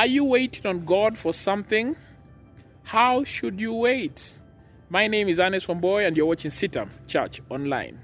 Are you waiting on God for something? How should you wait? My name is Ernest Wamboye, and you're watching CITAM Church Online.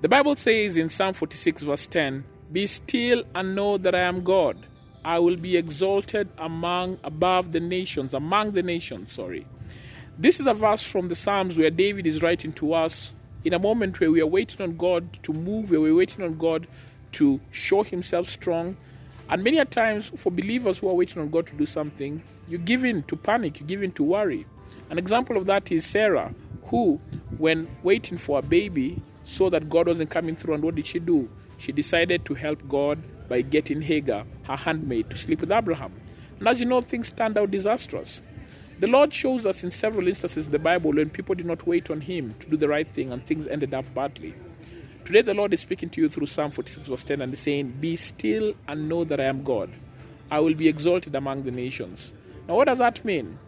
The Bible says in Psalm 46, verse 10, Be still and know that I am God. I will be exalted among above the nations, among the nations, sorry. This is a verse from the Psalms where David is writing to us in a moment where we are waiting on God to move, where we're waiting on God to show himself strong. And many a times for believers who are waiting on God to do something, you give in to panic, you give in to worry. An example of that is Sarah, who, when waiting for a baby, saw that God wasn't coming through, and what did she do? She decided to help God by getting Hagar, her handmaid, to sleep with Abraham. And as you know, things turned out disastrous. The Lord shows us in several instances in the Bible when people did not wait on Him to do the right thing and things ended up badly. Today, the Lord is speaking to you through Psalm 46, verse 10, and saying, Be still and know that I am God. I will be exalted among the nations. Now, what does that mean?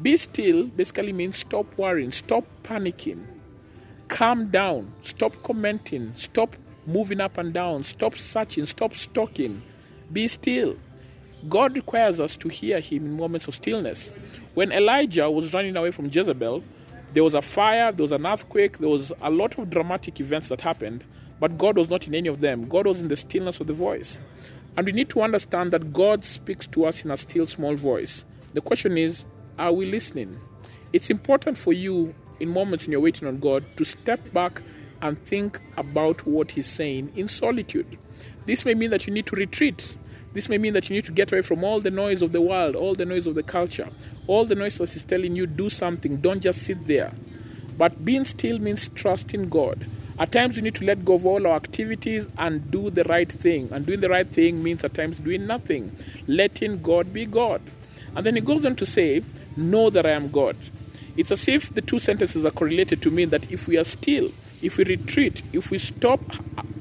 Be still basically means stop worrying, stop panicking, calm down, stop commenting, stop moving up and down, stop searching, stop stalking, be still. God requires us to hear Him in moments of stillness. When Elijah was running away from Jezebel, there was a fire, there was an earthquake, there was a lot of dramatic events that happened, but God was not in any of them. God was in the stillness of the voice. And we need to understand that God speaks to us in a still small voice. The question is, are we listening? It's important for you in moments when you're waiting on God to step back and think about what He's saying in solitude. This may mean that you need to retreat. This may mean that you need to get away from all the noise of the world, all the noise of the culture, all the noise that is telling you do something, don't just sit there. But being still means trusting God. At times we need to let go of all our activities and do the right thing. And doing the right thing means at times doing nothing, letting God be God. And then he goes on to say, Know that I am God. It's as if the two sentences are correlated to mean that if we are still, if we retreat, if we stop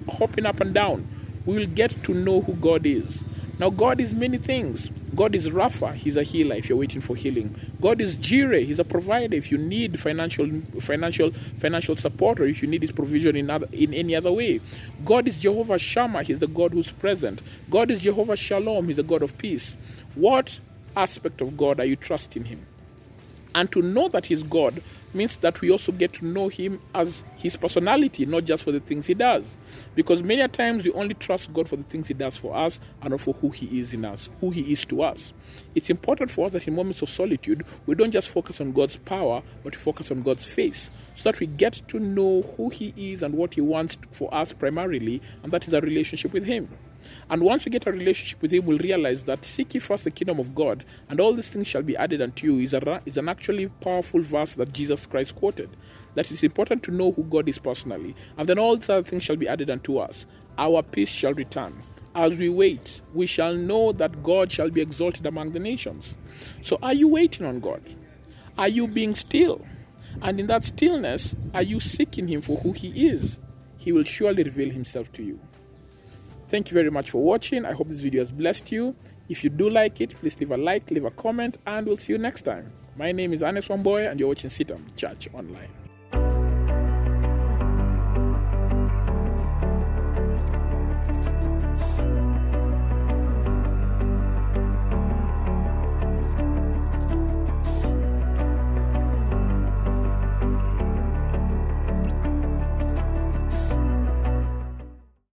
hopping up and down, we will get to know who God is. Now, God is many things. God is Rapha, He's a healer if you're waiting for healing. God is Jireh, He's a provider if you need financial, financial, financial support or if you need His provision in, other, in any other way. God is Jehovah Shammah, He's the God who's present. God is Jehovah Shalom, He's the God of peace. What aspect of God are you trusting Him? And to know that He's God means that we also get to know Him as His personality, not just for the things He does. Because many times we only trust God for the things He does for us and not for who He is in us, who He is to us. It's important for us that in moments of solitude, we don't just focus on God's power, but we focus on God's face, so that we get to know who He is and what He wants for us primarily, and that is a relationship with Him. And once we get a relationship with Him, we'll realize that seek ye first the kingdom of God, and all these things shall be added unto you is, a, is an actually powerful verse that Jesus Christ quoted. That it's important to know who God is personally, and then all these other things shall be added unto us. Our peace shall return. As we wait, we shall know that God shall be exalted among the nations. So, are you waiting on God? Are you being still? And in that stillness, are you seeking Him for who He is? He will surely reveal Himself to you. Thank you very much for watching. I hope this video has blessed you. If you do like it, please leave a like, leave a comment, and we'll see you next time. My name is Ernest Wamboye, and you're watching CITAM Church Online.